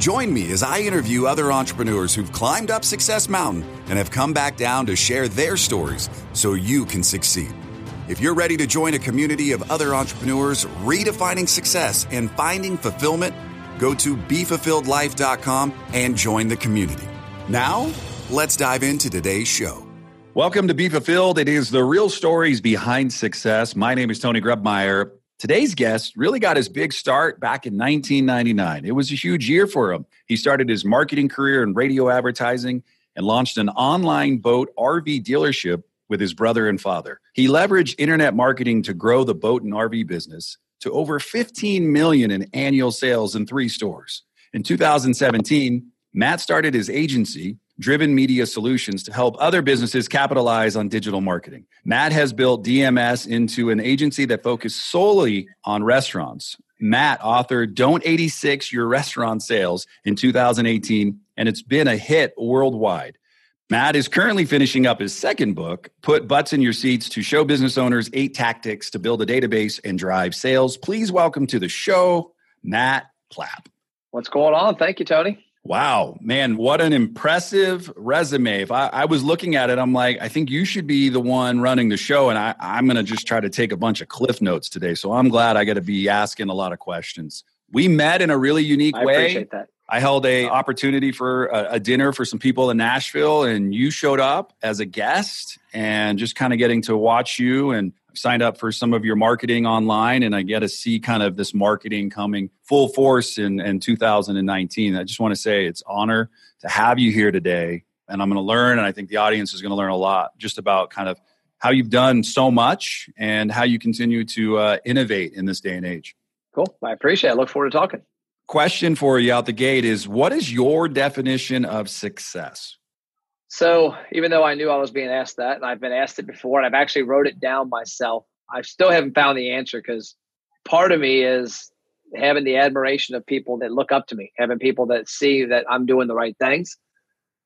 Join me as I interview other entrepreneurs who've climbed up Success Mountain and have come back down to share their stories so you can succeed. If you're ready to join a community of other entrepreneurs redefining success and finding fulfillment, go to BeFulfilledLife.com and join the community. Now, let's dive into today's show. Welcome to Be Fulfilled. It is the real stories behind success. My name is Tony Grebmeyer. Today's guest really got his big start back in 1999. It was a huge year for him. He started his marketing career in radio advertising and launched an online boat RV dealership with his brother and father. He leveraged internet marketing to grow the boat and RV business to over 15 million in annual sales in 3 stores. In 2017, Matt started his agency driven media solutions to help other businesses capitalize on digital marketing. Matt has built DMS into an agency that focuses solely on restaurants. Matt authored Don't 86 Your Restaurant Sales in 2018, and it's been a hit worldwide. Matt is currently finishing up his second book, Put Butts in Your Seats, to show business owners eight tactics to build a database and drive sales. Please welcome to the show, Matt Plapp. What's going on? Thank you, Tony. Wow, man, what an impressive resume. If I, I, was looking at it, I'm like, I think you should be the one running the show. And I, I'm going to just try to take a bunch of cliff notes today. So I'm glad I got to be asking a lot of questions. We met in a really unique I way. I appreciate that. I held a opportunity for a, a, dinner for some people in Nashville, and you showed up as a guest, and just kind of getting to watch you and signed up for some of your marketing online and I get to see kind of this marketing coming full force in, in 2019. I just want to say it's honor to have you here today. And I'm going to learn, and I think the audience is going to learn a lot just about kind of how you've done so much and how you continue to uh, innovate in this day and age. Cool. I appreciate it. I look forward to talking. Question for you out the gate is what is your definition of success? So even though I knew I was being asked that, and I've been asked it before, and I've actually wrote it down myself, I still haven't found the answer because part of me is having the admiration of people that look up to me, having people that see that I'm doing the right things.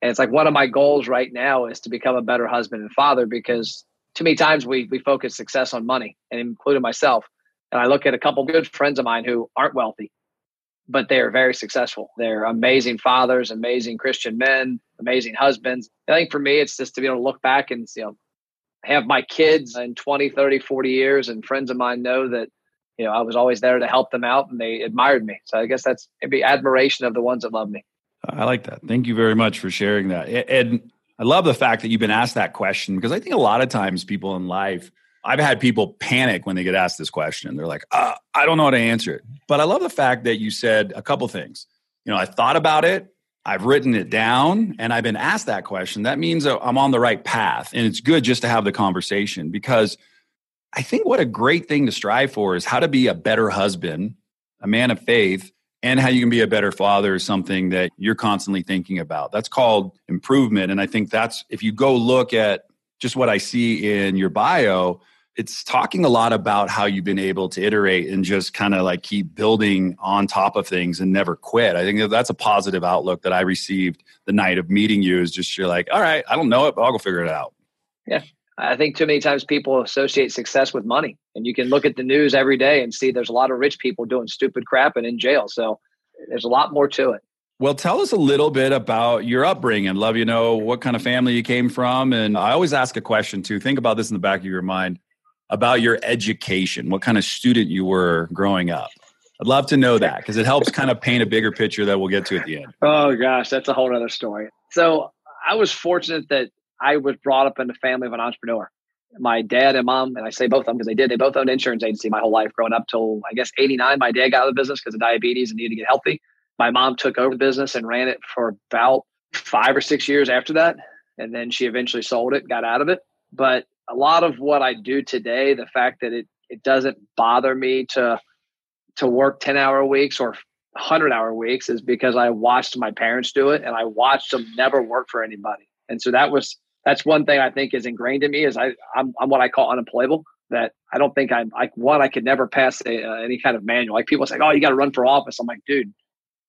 And it's like one of my goals right now is to become a better husband and father because too many times we we focus success on money and including myself. And I look at a couple good friends of mine who aren't wealthy but they're very successful. They're amazing fathers, amazing Christian men, amazing husbands. I think for me, it's just to be able to look back and you know have my kids in 20, 30, 40 years, and friends of mine know that you know I was always there to help them out, and they admired me. So I guess that's maybe admiration of the ones that love me. I like that. Thank you very much for sharing that. And I love the fact that you've been asked that question because I think a lot of times people in life I've had people panic when they get asked this question. They're like, uh, I don't know how to answer it. But I love the fact that you said a couple things. You know, I thought about it, I've written it down, and I've been asked that question. That means I'm on the right path. And it's good just to have the conversation because I think what a great thing to strive for is how to be a better husband, a man of faith, and how you can be a better father is something that you're constantly thinking about. That's called improvement. And I think that's if you go look at just what I see in your bio, it's talking a lot about how you've been able to iterate and just kind of like keep building on top of things and never quit. I think that's a positive outlook that I received the night of meeting you is just you're like, all right, I don't know it, but I'll go figure it out. Yeah. I think too many times people associate success with money. And you can look at the news every day and see there's a lot of rich people doing stupid crap and in jail. So there's a lot more to it. Well, tell us a little bit about your upbringing. Love you know what kind of family you came from. And I always ask a question too. Think about this in the back of your mind about your education, what kind of student you were growing up. I'd love to know that because it helps kind of paint a bigger picture that we'll get to at the end. Oh gosh, that's a whole other story. So I was fortunate that I was brought up in the family of an entrepreneur. My dad and mom, and I say both of them because they did, they both owned an insurance agency my whole life growing up till I guess 89. My dad got out of the business because of diabetes and needed to get healthy. My mom took over the business and ran it for about five or six years after that. And then she eventually sold it, got out of it. But a lot of what I do today, the fact that it it doesn't bother me to to work 10 hour weeks or 100 hour weeks is because I watched my parents do it and I watched them never work for anybody. And so that was That's one thing I think is ingrained in me is I I'm, I'm what I call unemployable. That I don't think I'm like one I could never pass a, uh, any kind of manual. Like people say, oh, you got to run for office. I'm like, dude,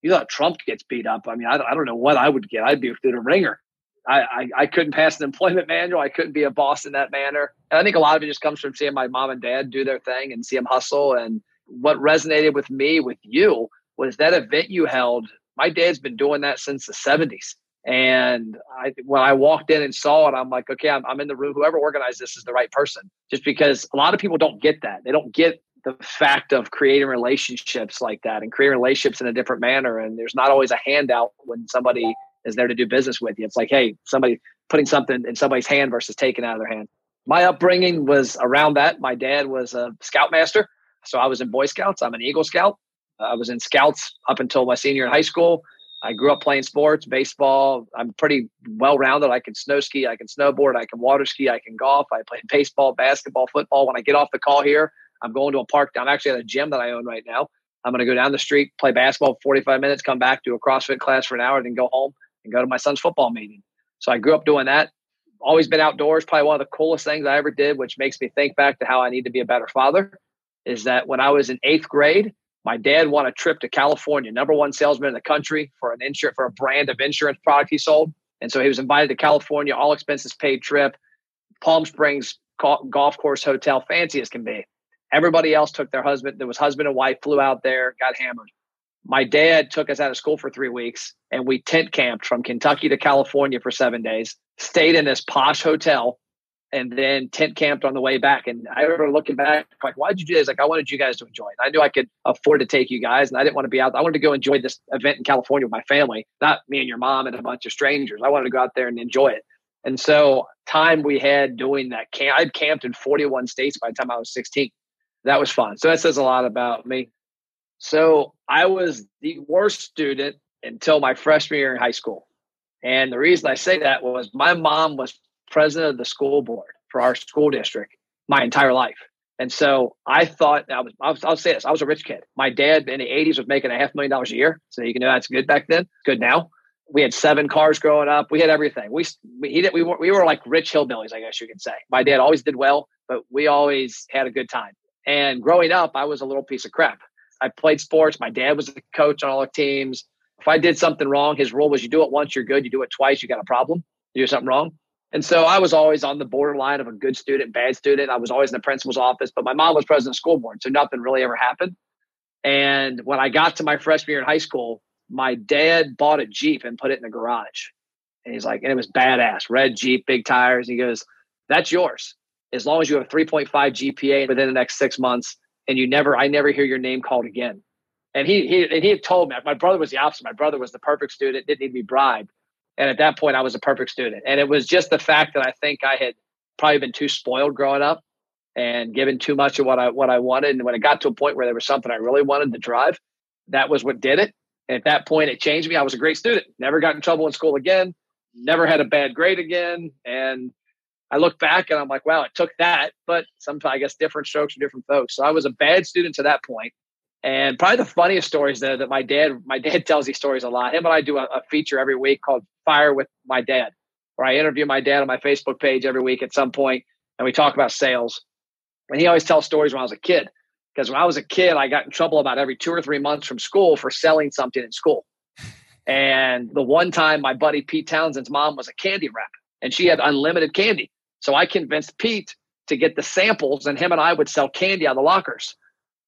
you thought Trump gets beat up. I mean, I, I don't know what I would get. I'd be through the ringer. I, I, I, couldn't pass an employment manual. I couldn't be a boss in that manner. And I think a lot of it just comes from seeing my mom and dad do their thing and see them hustle. And what resonated with me with you was that event you held. My dad's been doing that since the 70s. And I, when I walked in and saw it, I'm like, okay, I'm, I'm in the room. Whoever organized this is the right person. Just because a lot of people don't get that. They don't get the fact of creating relationships like that and creating relationships in a different manner. And there's not always a handout when somebody is there to do business with you. It's like, hey, somebody putting something in somebody's hand versus taking out of their hand. My upbringing was around that. My dad was a scoutmaster. So I was in Boy Scouts. I'm an Eagle Scout. I was in Scouts up until my senior in high school. I grew up playing sports, baseball. I'm pretty well rounded. I can snow ski, I can snowboard, I can water ski, I can golf. I play baseball, basketball, football. When I get off the call here, I'm going to a park. I'm actually at a gym that I own right now. I'm going to go down the street, play basketball 45 minutes, come back, do a CrossFit class for an hour, then go home and go to my son's football meeting. So I grew up doing that. Always been outdoors. Probably one of the coolest things I ever did, which makes me think back to how I need to be a better father. Is that when I was in eighth grade, my dad won a trip to California, number one salesman in the country for an insurance for a brand of insurance product he sold. And so he was invited to California, all expenses paid trip, Palm Springs golf course hotel, fancy as can be. Everybody else took their husband. There was husband and wife flew out there, got hammered. My dad took us out of school for three weeks, and we tent camped from Kentucky to California for seven days. Stayed in this posh hotel, and then tent camped on the way back. And I remember looking back, like, why'd you do this? Like, I wanted you guys to enjoy it. I knew I could afford to take you guys, and I didn't want to be out. I wanted to go enjoy this event in California with my family, not me and your mom and a bunch of strangers. I wanted to go out there and enjoy it. And so, time we had doing that camp, I'd camped in 41 states by the time I was 16 that was fun. So that says a lot about me. So I was the worst student until my freshman year in high school. And the reason I say that was my mom was president of the school board for our school district my entire life. And so I thought, I was, I'll, I'll say this, I was a rich kid. My dad in the 80s was making a half million dollars a year. So you can know that's good back then, good now. We had seven cars growing up. We had everything. We, we, he did, we, were, we were like rich hillbillies, I guess you could say. My dad always did well, but we always had a good time. And growing up, I was a little piece of crap. I played sports. My dad was the coach on all the teams. If I did something wrong, his rule was you do it once, you're good. You do it twice, you got a problem. You do something wrong. And so I was always on the borderline of a good student, bad student. I was always in the principal's office, but my mom was president of school board. So nothing really ever happened. And when I got to my freshman year in high school, my dad bought a Jeep and put it in the garage. And he's like, and it was badass, red Jeep, big tires. He goes, that's yours as long as you have 3.5 GPA within the next six months and you never, I never hear your name called again. And he, he, and he had told me, my brother was the opposite. My brother was the perfect student, didn't need to be bribed. And at that point, I was a perfect student. And it was just the fact that I think I had probably been too spoiled growing up and given too much of what I, what I wanted. And when it got to a point where there was something I really wanted to drive, that was what did it. And at that point, it changed me. I was a great student, never got in trouble in school again, never had a bad grade again. And I look back and I'm like, wow, it took that, but sometimes I guess different strokes for different folks. So I was a bad student to that point. And probably the funniest stories that, that my dad, my dad tells these stories a lot. Him and I do a, a feature every week called Fire with My Dad, where I interview my dad on my Facebook page every week at some point, and we talk about sales. And he always tells stories when I was a kid. Because when I was a kid, I got in trouble about every two or three months from school for selling something in school. And the one time my buddy Pete Townsend's mom was a candy rep and she had unlimited candy. So I convinced Pete to get the samples, and him and I would sell candy out of the lockers.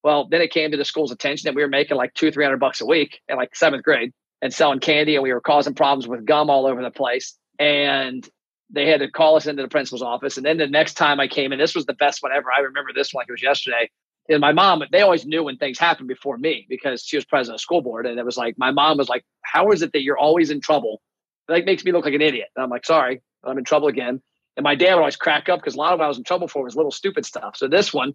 Well, then it came to the school's attention that we were making like two, three hundred bucks a week in like seventh grade and selling candy, and we were causing problems with gum all over the place. And they had to call us into the principal's office. And then the next time I came in, this was the best one ever. I remember this one like it was yesterday. And my mom, they always knew when things happened before me because she was president of the school board. And it was like, my mom was like, How is it that you're always in trouble? It like makes me look like an idiot. And I'm like, Sorry, I'm in trouble again. And my dad would always crack up because a lot of what I was in trouble for was little stupid stuff. So this one,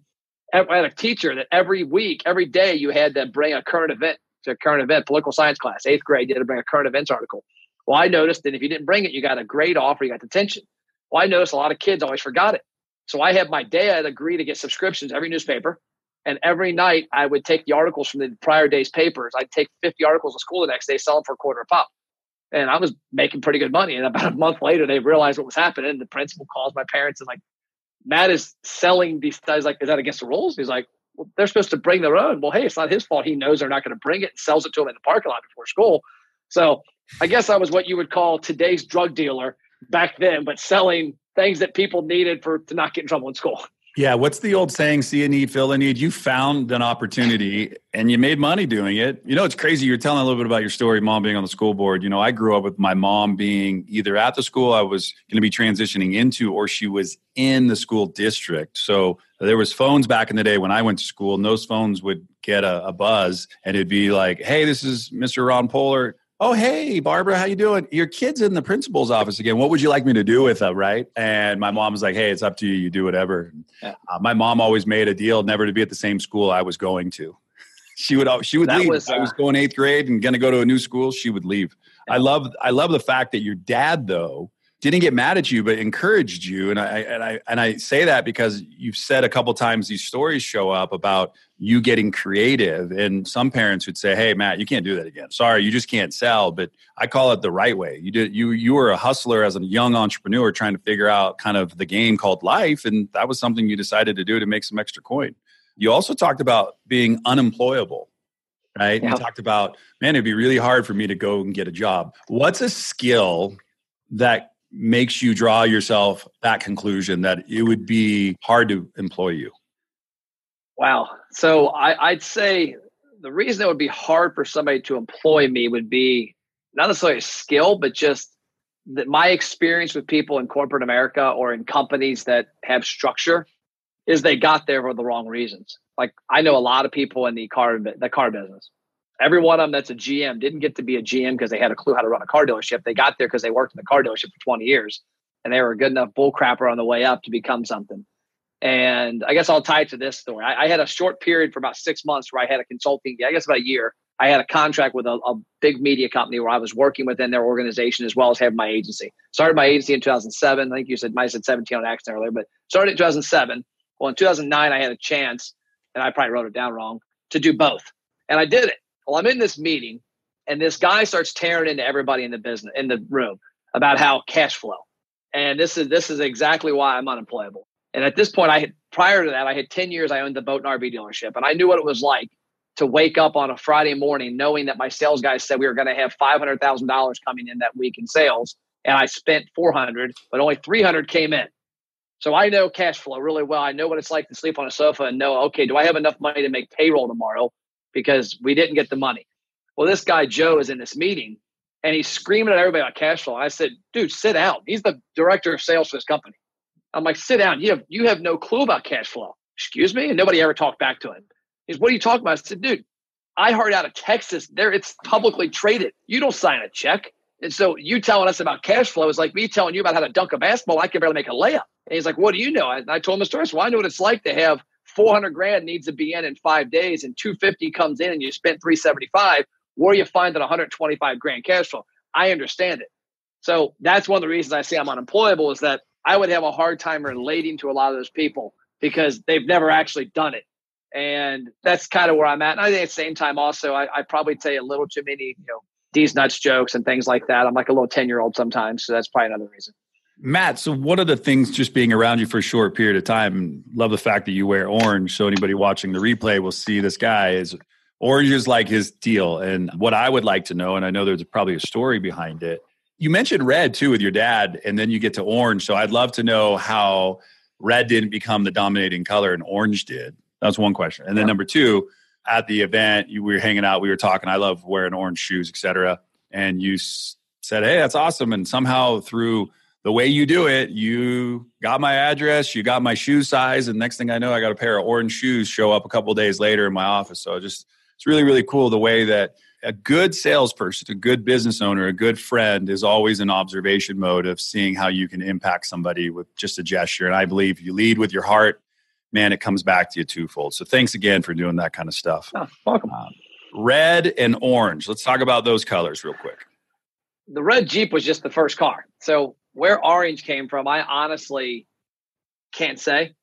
I had a teacher that every week, every day, you had to bring a current event to a current event, political science class, eighth grade, you had to bring a current events article. Well, I noticed that if you didn't bring it, you got a grade off or you got detention. Well, I noticed a lot of kids always forgot it. So I had my dad agree to get subscriptions every newspaper. And every night I would take the articles from the prior day's papers. I'd take 50 articles to school the next day, sell them for a quarter a pop. And I was making pretty good money. And about a month later, they realized what was happening. And the principal calls my parents and like, Matt is selling these. Was like, is that against the rules? He's like, well, they're supposed to bring their own. Well, hey, it's not his fault. He knows they're not going to bring it and sells it to them in the parking lot before school. So I guess I was what you would call today's drug dealer back then, but selling things that people needed for to not get in trouble in school. Yeah, what's the old saying? See a need, fill a need. You found an opportunity and you made money doing it. You know, it's crazy. You're telling a little bit about your story, mom being on the school board. You know, I grew up with my mom being either at the school I was going to be transitioning into or she was in the school district. So there was phones back in the day when I went to school, and those phones would get a, a buzz and it'd be like, hey, this is Mr. Ron Poehler oh hey barbara how you doing? Your kid's in the principal's office again. What would you like me to do with them right? And my mom was like hey it's up to you. You do whatever. Yeah. uh, my mom always made a deal never to be at the same school i was going to. She would she would that leave. was, uh, i was uh, going eighth grade and going to go to a new school she would leave. Yeah. i love i love the fact that your dad though didn't get mad at you but encouraged you. And i and i and i say that because you've said a couple times these stories show up about you getting creative. And some parents would say hey matt you can't do that again. Sorry you just can't sell. But i call it the right way. You did you you were a hustler as a young entrepreneur trying to figure out kind of the game called life and that was something you decided to do to make some extra coin. You also talked about being unemployable right? Yeah. you talked about man it'd be really hard for me to go and get a job. What's a skill that makes you draw yourself that conclusion that it would be hard to employ you? Wow. So I, I'd say the reason it would be hard for somebody to employ me would be not necessarily a skill, but just that my experience with people in corporate America or in companies that have structure is they got there for the wrong reasons. Like I know a lot of people in the car the car business Every one of them that's a GM didn't get to be a GM because they had a clue how to run a car dealership. They got there because they worked in the car dealership for 20 years and they were a good enough bull crapper on the way up to become something. And I guess I'll tie it to this story. I, I, had a short period for about six months where I had a consulting, I guess about a year. I had a contract with a, a big media company where I was working within their organization as well as having my agency. Started my agency in 2007. I think you said, have said 17 on accident earlier, but started in 2007. Well, in 2009, I had a chance, and I probably wrote it down wrong, to do both. And I did it. Well, I'm in this meeting, and this guy starts tearing into everybody in the business in the room about how cash flow. And this is this is exactly why I'm unemployable. And at this point, I had prior to that, I had 10 years I owned the boat and RV dealership, and I knew what it was like to wake up on a Friday morning knowing that my sales guys said we were going to have $500,000 coming in that week in sales, and I spent 400, but only 300 came in. So I know cash flow really well. I know what it's like to sleep on a sofa and know, okay, do I have enough money to make payroll tomorrow? because we didn't get the money. Well, this guy Joe is in this meeting and he's screaming at everybody about cash flow. I said, dude, sit down. He's the director of sales for this company. I'm like, sit down. You have you have no clue about cash flow. Excuse me? And nobody ever talked back to him. He's, what are you talking about? I said, dude, I heard out of Texas, there it's publicly traded. You don't sign a check. And so you telling us about cash flow is like me telling you about how to dunk a basketball. I can barely make a layup. And he's like, what do you know? And I told him the story. So I know what it's like to have 400 grand needs to be in in five days and 250 comes in and you spent 375 where you find that 125 grand cash flow i understand it so that's one of the reasons i say i'm unemployable is that i would have a hard time relating to a lot of those people because they've never actually done it and that's kind of where i'm at and i think at the same time also i, I probably say a little too many you know these nuts jokes and things like that i'm like a little 10 year old sometimes so that's probably another reason Matt, so one of the things just being around you for a short period of time, love the fact that you wear orange. So anybody watching the replay will see this guy is orange is like his deal. And what I would like to know, and I know there's probably a story behind it. You mentioned red too with your dad, and then you get to orange. So I'd love to know how red didn't become the dominating color and orange did. That's one question. And then number two, at the event, you were hanging out, we were talking. I love wearing orange shoes, etc. And you said, "Hey, that's awesome!" And somehow through the way you do it, you got my address, you got my shoe size, and next thing I know, I got a pair of orange shoes show up a couple days later in my office. So just it's really really cool the way that a good salesperson, a good business owner, a good friend is always in observation mode of seeing how you can impact somebody with just a gesture. And I believe you lead with your heart, man, it comes back to you twofold. So thanks again for doing that kind of stuff. Oh, welcome. Um, red and orange. Let's talk about those colors real quick. The red Jeep was just the first car. So where orange came from, I honestly can't say.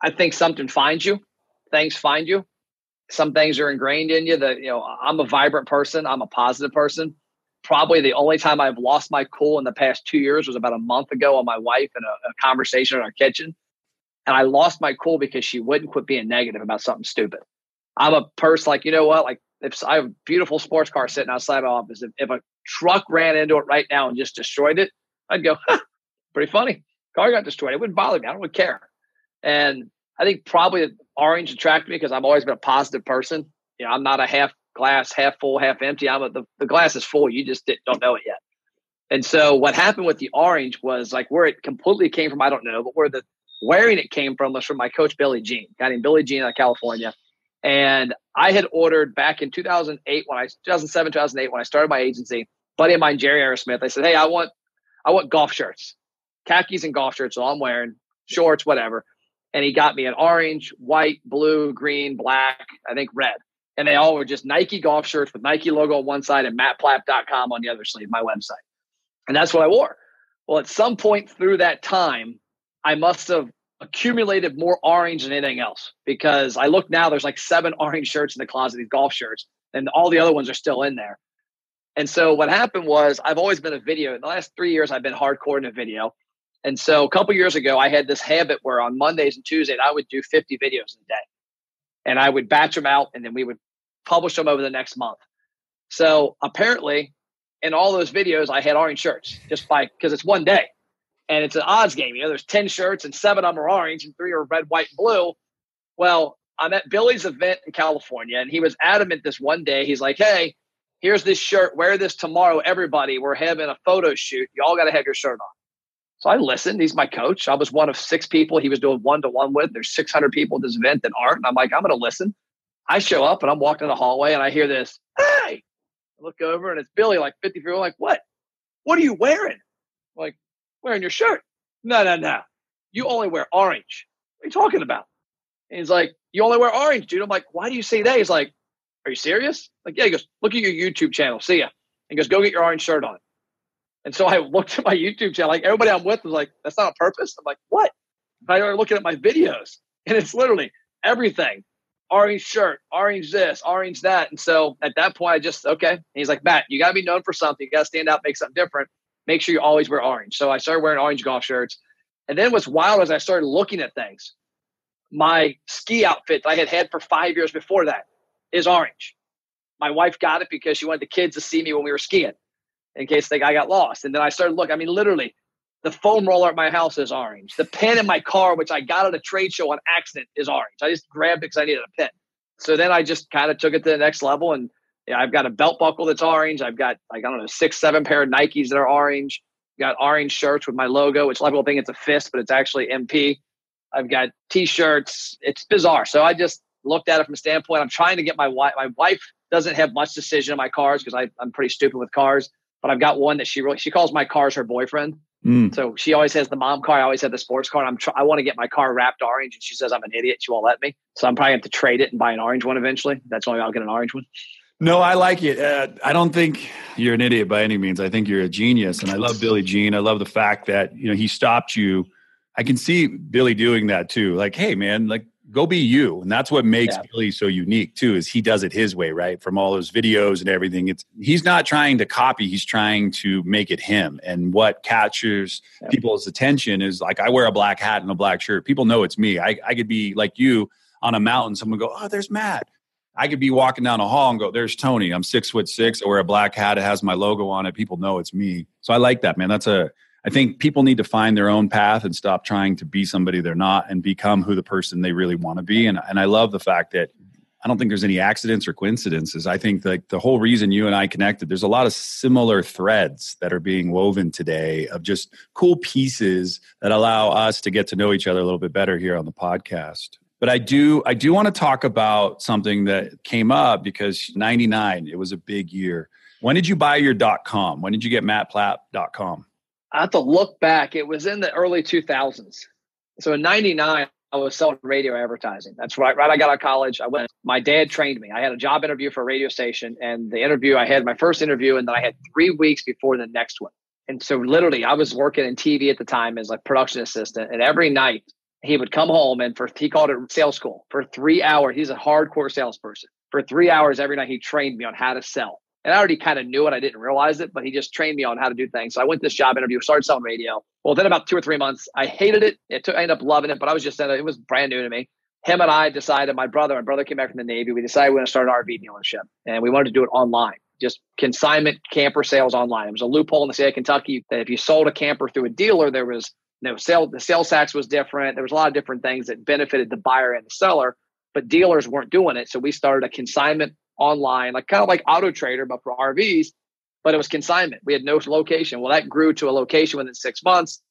I think something finds you, things find you. Some things are ingrained in you that, you know, I'm a vibrant person, I'm a positive person. probably the only time I've lost my cool in the past two years was about a month ago on my wife in a, a conversation in our kitchen. And I lost my cool because she wouldn't quit being negative about something stupid. I'm a person like, you know what? Like if I have a beautiful sports car sitting outside my office, if, if a truck ran into it right now and just destroyed it, I'd go, huh, pretty funny. Car got destroyed. It wouldn't bother me. I don't really care. And I think probably orange attracted me because I've always been a positive person. You know, I'm not a half glass, half full, half empty. I'm a, the, the glass is full. You just don't know it yet. And so what happened with the orange was like where it completely came from, I don't know, but where the wearing it came from was from my coach Billy Gene, guy named Billy Gene out of California. And I had ordered back in 2008 when I 2007 2008 when I started my agency. Buddy of mine, Jerry Aerosmith. I said, "Hey, I want I want golf shirts, khakis and golf shirts. So I'm wearing shorts, whatever." And he got me an orange, white, blue, green, black, I think red, and they all were just Nike golf shirts with Nike logo on one side and mattplapp.com on the other sleeve, my website. And that's what I wore. Well, at some point through that time, I must have accumulated more orange than anything else because I look now, there's like seven orange shirts in the closet, these golf shirts, and all the other ones are still in there. And so what happened was I've always been a video. In the last three years, I've been hardcore in a video. And so a couple years ago, I had this habit where on Mondays and Tuesdays, I would do 50 videos a day. And I would batch them out and then we would publish them over the next month. So apparently, in all those videos, I had orange shirts just by because it's one day and it's an odds game. You know, there's 10 shirts and seven of them are orange and three are red, white, and blue. Well, I'm at Billy's event in California and he was adamant this one day. He's like, hey, here's this shirt. Wear this tomorrow, everybody. We're having a photo shoot. You all got to have your shirt on. So I listened. He's my coach. I was one of six people he was doing one to one with. There's 600 people at this event that aren't. And I'm like, I'm going to listen. I show up and I'm walking in the hallway and I hear this, hey, I look over and it's Billy, like 50 people. Like, what? What are you wearing? I'm like, wearing your shirt. No, no, no. You only wear orange. What are you talking about? And he's like, you only wear orange, dude. I'm like, why do you say that? He's like, are you serious? Like, yeah. He goes, look at your YouTube channel. See ya. And goes, go get your orange shirt on. And so I looked at my YouTube channel. Like everybody I'm with was like, that's not on purpose. I'm like, what? And I started looking at my videos, and it's literally everything: orange shirt, orange this, orange that. And so at that point, I just okay. And he's like, Matt, you got to be known for something. You got to stand out, make something different. Make sure you always wear orange. So I started wearing orange golf shirts. And then what's wild is I started looking at things. My ski outfit that I had had for five years before that is orange. My wife got it because she wanted the kids to see me when we were skiing in case the guy got lost. And then I started looking. I mean, literally, the foam roller at my house is orange. The pen in my car, which I got at a trade show on accident, is orange. I just grabbed it because I needed a pen. So then I just kind of took it to the next level. And I've got a belt buckle that's orange. I've got, like, I don't know, six, seven pair of Nikes that are orange. Got orange shirts with my logo, which a lot of people think it's a fist, but it's actually MP. I've got t-shirts. It's bizarre. So I just looked at it from a standpoint. I'm trying to get my wife. My wife doesn't have much decision in my cars because I'm pretty stupid with cars but I've got one that she really she calls my cars her boyfriend. Mm. So she always has the mom car. I always have the sports car. I'm tr- I want to get my car wrapped orange, and she says I'm an idiot. She won't let me. So I'm probably going to trade it and buy an orange one eventually. That's why I'll get an orange one. No, I like it. Uh, I don't think you're an idiot by any means. I think you're a genius, and I love Billy Gene. I love the fact that you know he stopped you. I can see Billy doing that too. Like, hey, man, like go be you and that's what makes yeah. billy so unique too is he does it his way right from all those videos and everything it's he's not trying to copy he's trying to make it him and what catches yeah. people's attention is like i wear a black hat and a black shirt people know it's me i, I could be like you on a mountain someone go oh there's matt I could be walking down a hall and go, "There's Tony. I'm six foot six. I wear a black hat. It has my logo on it. People know it's me." So I like that, man. That's a I think people need to find their own path and stop trying to be somebody they're not and become who the person they really want to be. And, and I love the fact that I don't think there's any accidents or coincidences. I think like the whole reason you and I connected, there's a lot of similar threads that are being woven today of just cool pieces that allow us to get to know each other a little bit better here on the podcast. But I do I do want to talk about something that came up because 99, it was a big year. When did you buy your dot com? When did you get mattplapp.com? I have to look back. It was in the early 2000s. So in 99, I was selling radio advertising. That's right. Right. I got out of college. I went, my dad trained me. I had a job interview for a radio station. And the interview, I had my first interview, and then I had three weeks before the next one. And so literally, I was working in TV at the time as like production assistant. And every night, he would come home and for he called it sales school for three hours. He's a hardcore salesperson. For three hours every night, he trained me on how to sell And I already kind of knew it. I didn't realize it, but he just trained me on how to do things. So I went to this job interview, started selling radio. Well, then about two or three months, I hated it. It took, I ended up loving it, but I was just, it was brand new to me. Him and I decided, my brother, my brother came back from the Navy. We decided we were going to start an RV dealership and we wanted to do it online just consignment camper sales online. It was a loophole in the state of Kentucky that if you sold a camper through a dealer, there was no sale. The sales tax was different. There was a lot of different things that benefited the buyer and the seller, but dealers weren't doing it. So we started a consignment online, like kind of like Auto Trader, but for RVs. But it was consignment. We had no location. Well, that grew to a location within six months,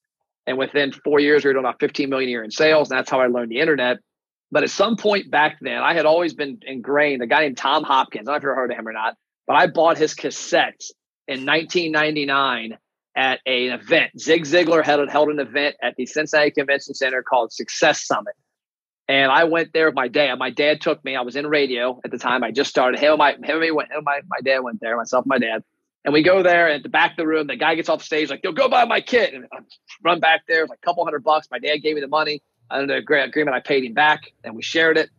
and within four years, we were doing about 15 million a year in sales. And that's how I learned the internet. But at some point back then, I had always been ingrained. A guy named Tom Hopkins. I don't know if you've heard of him or not but I bought his cassettes in 1999 at an event. Zig Ziglar had held an event at the Cincinnati Convention Center called Success Summit. And I went there with my dad. My dad took me. I was in radio at the time. I just started. Him, my, him me went. My, my dad went there. Myself, my dad, and we go there. And at the back of the room, the guy gets off stage like, "Yo, go buy my kit." And I run back there. Like a couple hundred bucks. My dad gave me the money. Under agreement, I paid him back, and we shared it.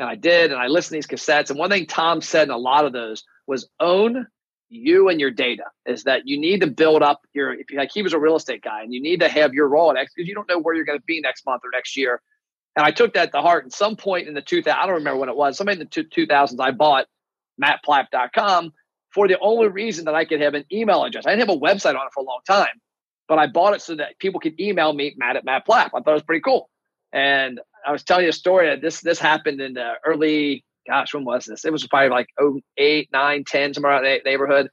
And I did. And I listened to these cassettes. And one thing Tom said in a lot of those was own you and your data is that you need to build up your if you like he was a real estate guy and you need to have your role Rolodex because you don't know where you're going to be next month or next year. And I took that to heart. And some point in the 2000, I don't remember when it was, something in the 2000s, I bought mattplapp.com for the only reason that I could have an email address. I didn't have a website on it for a long time, but I bought it so that people could email me, Matt at Matt Plapp. I thought it was pretty cool. And I was telling you a story that this this happened in the early gosh, when was this? It was probably like oh eight, nine, ten, somewhere around that neighborhood.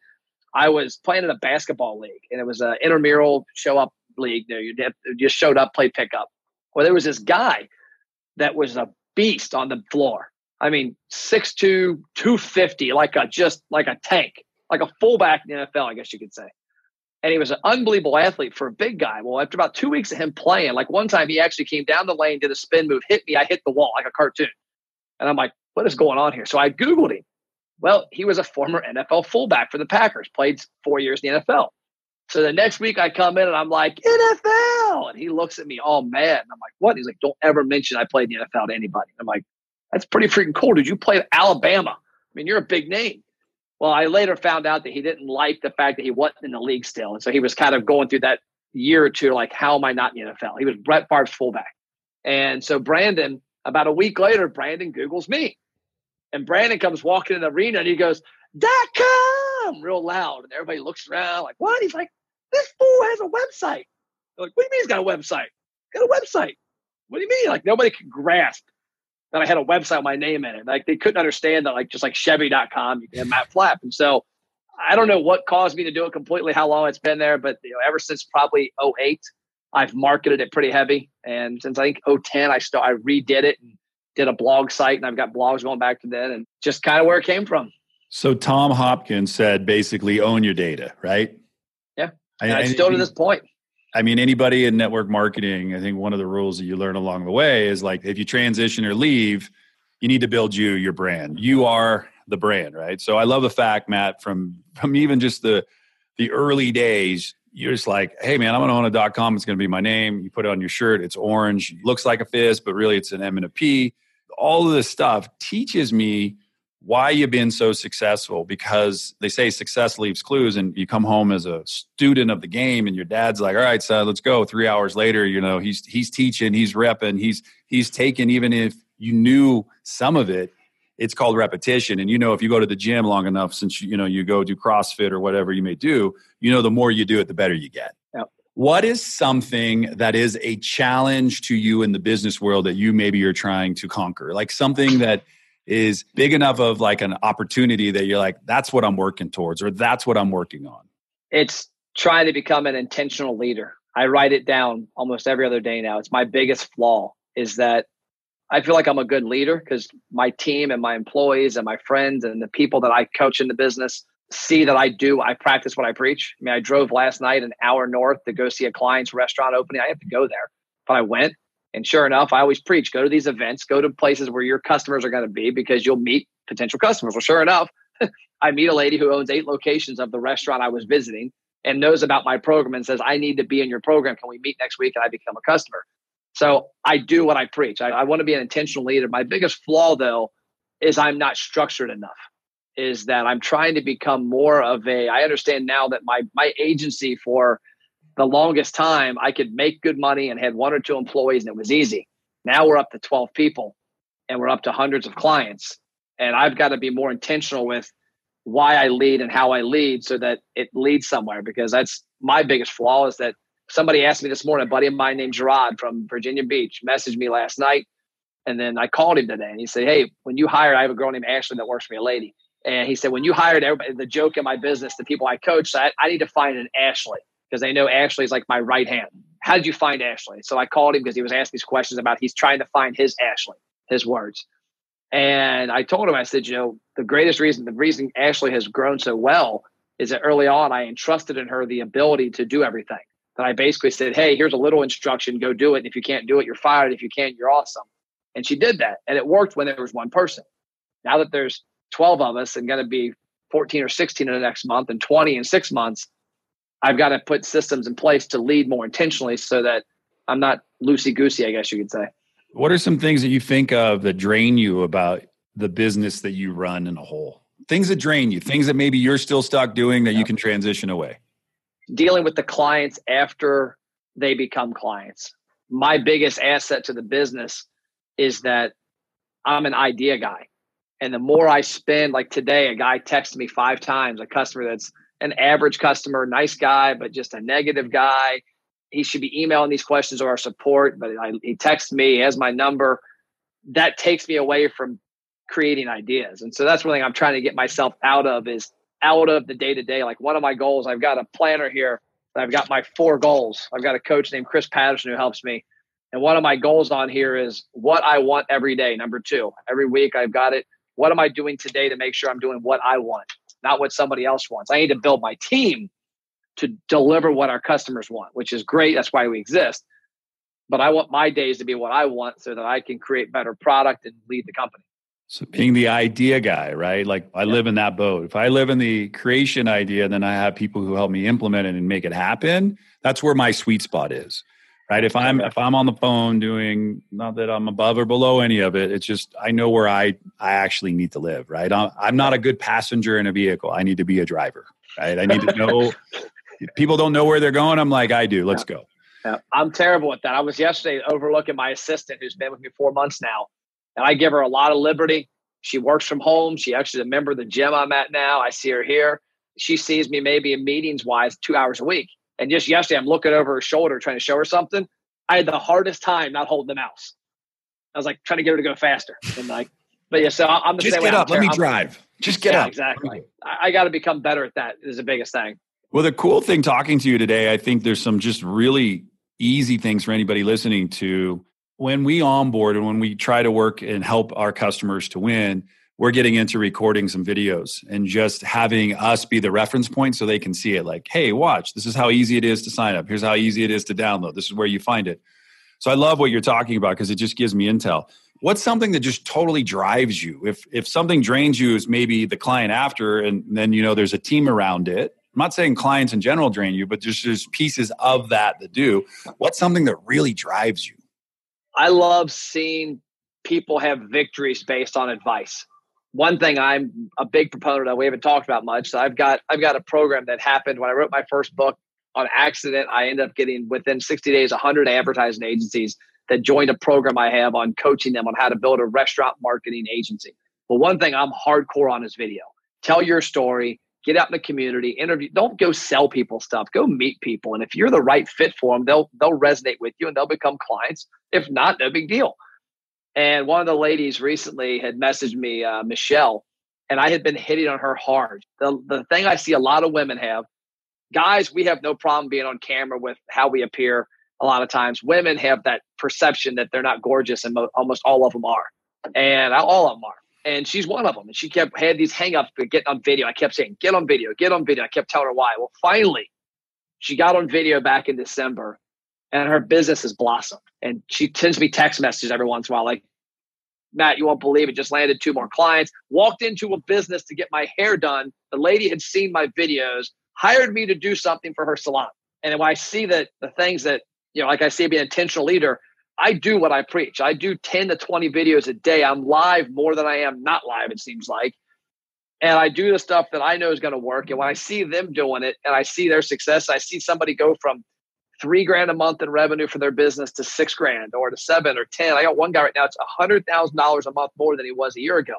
I was playing in a basketball league, and it was an intramural show up league. There, you just showed up, played pickup. Well, there was this guy that was a beast on the floor. I mean, 6'2", 250, like a just like a tank, like a fullback in the NFL, I guess you could say. And he was an unbelievable athlete for a big guy. Well, after about two weeks of him playing, like one time he actually came down the lane, did a spin move, hit me. I hit the wall like a cartoon. And I'm like, what is going on here? So I Googled him. Well, he was a former NFL fullback for the Packers, played four years in the NFL. So the next week I come in and I'm like, NFL. And he looks at me all mad. And I'm like, what? He's like, don't ever mention I played in the NFL to anybody. I'm like, that's pretty freaking cool. Did you play at Alabama? I mean, you're a big name. Well, I later found out that he didn't like the fact that he wasn't in the league still. And so he was kind of going through that year or two, like, how am I not in the NFL? He was Brett Favre's fullback. And so Brandon, about a week later, Brandon Googles me. And Brandon comes walking in the arena and he goes, dot com real loud. And everybody looks around like, what? He's like, this fool has a website. They're like, what do you mean he's got a website? Got a website. What do you mean? Like nobody could grasp that I had a website with my name in it. Like they couldn't understand that like just like Chevy.com, you can have Matt Plapp. And so I don't know what caused me to do it completely, how long it's been there, but you know, ever since probably 08, I've marketed it pretty heavy. And since I think 010, I still I redid it and did a blog site and I've got blogs going back to then and just kind of where it came from. So Tom Hopkins said basically own your data, right? Yeah. And I, I still to this point. I mean, anybody in network marketing, I think one of the rules that you learn along the way is like if you transition or leave, you need to build you your brand. You are the brand, right? So I love the fact, Matt, from from even just the the early days, you're just like, hey man, I'm gonna own a dot com. It's gonna be my name. You put it on your shirt. It's orange. Looks like a fist, but really it's an M and a P all of this stuff teaches me why you've been so successful because they say success leaves clues and you come home as a student of the game and your dad's like all right son let's go three hours later you know he's he's teaching he's repping he's he's taking even if you knew some of it it's called repetition and you know if you go to the gym long enough since you know you go do crossfit or whatever you may do you know the more you do it the better you get yep. What is something that is a challenge to you in the business world that you maybe you're trying to conquer? Like something that is big enough of like an opportunity that you're like, that's what I'm working towards, or that's what I'm working on? It's trying to become an intentional leader. I write it down almost every other day now. It's my biggest flaw is that I feel like I'm a good leader because my team and my employees and my friends and the people that I coach in the business see that I do. I practice what I preach. I mean, I drove last night an hour north to go see a client's restaurant opening. I have to go there, but I went. And sure enough, I always preach go to these events, go to places where your customers are going to be because you'll meet potential customers. Well, sure enough, I meet a lady who owns eight locations of the restaurant I was visiting and knows about my program and says, I need to be in your program. Can we meet next week? And I become a customer. So I do what I preach. I, I want to be an intentional leader. My biggest flaw, though, is I'm not structured enough. is that I'm trying to become more of a I understand now that my my agency for the longest time I could make good money and had one or two employees and it was easy. Now we're up to 12 people and we're up to hundreds of clients and I've got to be more intentional with why I lead and how I lead so that it leads somewhere because that's my biggest flaw is that somebody asked me this morning, a buddy of mine named Gerard from Virginia Beach messaged me last night. And then I called him today and he said, Hey, when you hire, I have a girl named Ashley that works for me, a lady. And he said, when you hired everybody, the joke in my business, the people I coach, I, I need to find an Ashley because they know Ashley's like my right hand. How did you find Ashley? So I called him because he was asking these questions about he's trying to find his Ashley, his words. And I told him, I said, you know, the greatest reason, the reason Ashley has grown so well is that early on I entrusted in her the ability to do everything. That I basically said, hey, here's a little instruction, go do it. And if you can't do it, you're fired. If you can, you're awesome. And she did that. And it worked when there was one person. Now that there's 12 of us and going to be 14 or 16 in the next month and 20 in six months, I've got to put systems in place to lead more intentionally so that I'm not loosey goosey, I guess you could say. What are some things that you think of that drain you about the business that you run in a whole? Things that drain you, things that maybe you're still stuck doing that yeah. you can transition away. Dealing with the clients after they become clients. My biggest asset to the business is that I'm an idea guy. And the more I spend, like today, a guy texted me five times, a customer that's an average customer, nice guy, but just a negative guy. He should be emailing these questions or our support, but I, he texts me, he has my number. That takes me away from creating ideas. And so that's one thing I'm trying to get myself out of is out of the day to day. Like one of my goals, I've got a planner here. I've got my four goals. I've got a coach named Chris Patterson who helps me. And one of my goals on here is what I want every day. Number two, every week I've got it what am I doing today to make sure I'm doing what I want, not what somebody else wants? I need to build my team to deliver what our customers want, which is great. That's why we exist. But I want my days to be what I want so that I can create better product and lead the company. So being the idea guy, right? Like I yeah. live in that boat. If I live in the creation idea, then I have people who help me implement it and make it happen. That's where my sweet spot is right? If i'm if i'm on the phone doing not that i'm above or below any of it it's just i know where i i actually need to live right? I'm, I'm not a good passenger in a vehicle. I need to be a driver right? I need to know people don't know where they're going. I'm like i do. Let's go. Yeah. i'm terrible at that. I was yesterday overlooking my assistant who's been with me four months now and i give her a lot of liberty. She works from home. She actually is a member of the gym i'm at now. I see her here. She sees me maybe in meetings wise two hours a week and just yesterday, I'm looking over her shoulder trying to show her something. I had the hardest time not holding the mouse. I was like trying to get her to go faster. And like, but yeah, so I'm the same way just same get way. up. Let me I'm, drive. Just get yeah, up. Exactly. I, I got to become better at that. Is the biggest thing. Well, the cool thing talking to you today, I think there's some just really easy things for anybody listening to. When we onboard and when we try to work and help our customers to win, we're getting into recording some videos and just having us be the reference point so they can see it. Like hey watch this is how easy it is to sign up. Here's how easy it is to download. This is where you find it. So i love what you're talking about because it just gives me intel. What's something that just totally drives you? If if something drains you is maybe the client after and then you know there's a team around it. I'm not saying clients in general drain you but just there's pieces of that that do. What's something that really drives you? I love seeing people have victories based on advice one thing I'm a big proponent of, we haven't talked about much. So I've got I've got a program that happened when I wrote my first book on accident. I ended up getting within 60 days 100 advertising agencies that joined a program I have on coaching them on how to build a restaurant marketing agency. But one thing I'm hardcore on is video. Tell your story, get out in the community, interview. Don't go sell people stuff. Go meet people, and if you're the right fit for them, they'll they'll resonate with you and they'll become clients. If not, no big deal. And one of the ladies recently had messaged me, uh, Michelle, and I had been hitting on her hard. The, the thing I see a lot of women have, guys, we have no problem being on camera with how we appear a lot of times. Women have that perception that they're not gorgeous, and mo- almost all of them are. And all of them are. And she's one of them. And she kept had these hangups, but get on video. I kept saying, get on video, get on video. I kept telling her why. Well, finally, she got on video back in December and her business has blossomed. And she sends me text messages every once in a while, like, Matt, you won't believe it, just landed two more clients. Walked into a business to get my hair done. The lady had seen my videos, hired me to do something for her salon. And when I see that the things that, you know, like I say, be an intentional leader, I do what I preach. I do 10 to 20 videos a day. I'm live more than I am not live, it seems like. and I do the stuff that I know is going to work. And when I see them doing it and I see their success, I see somebody go from three grand a month in revenue for their business to six grand or to seven or 10. I got one guy right now, it's a hundred thousand dollars a month more than he was a year ago.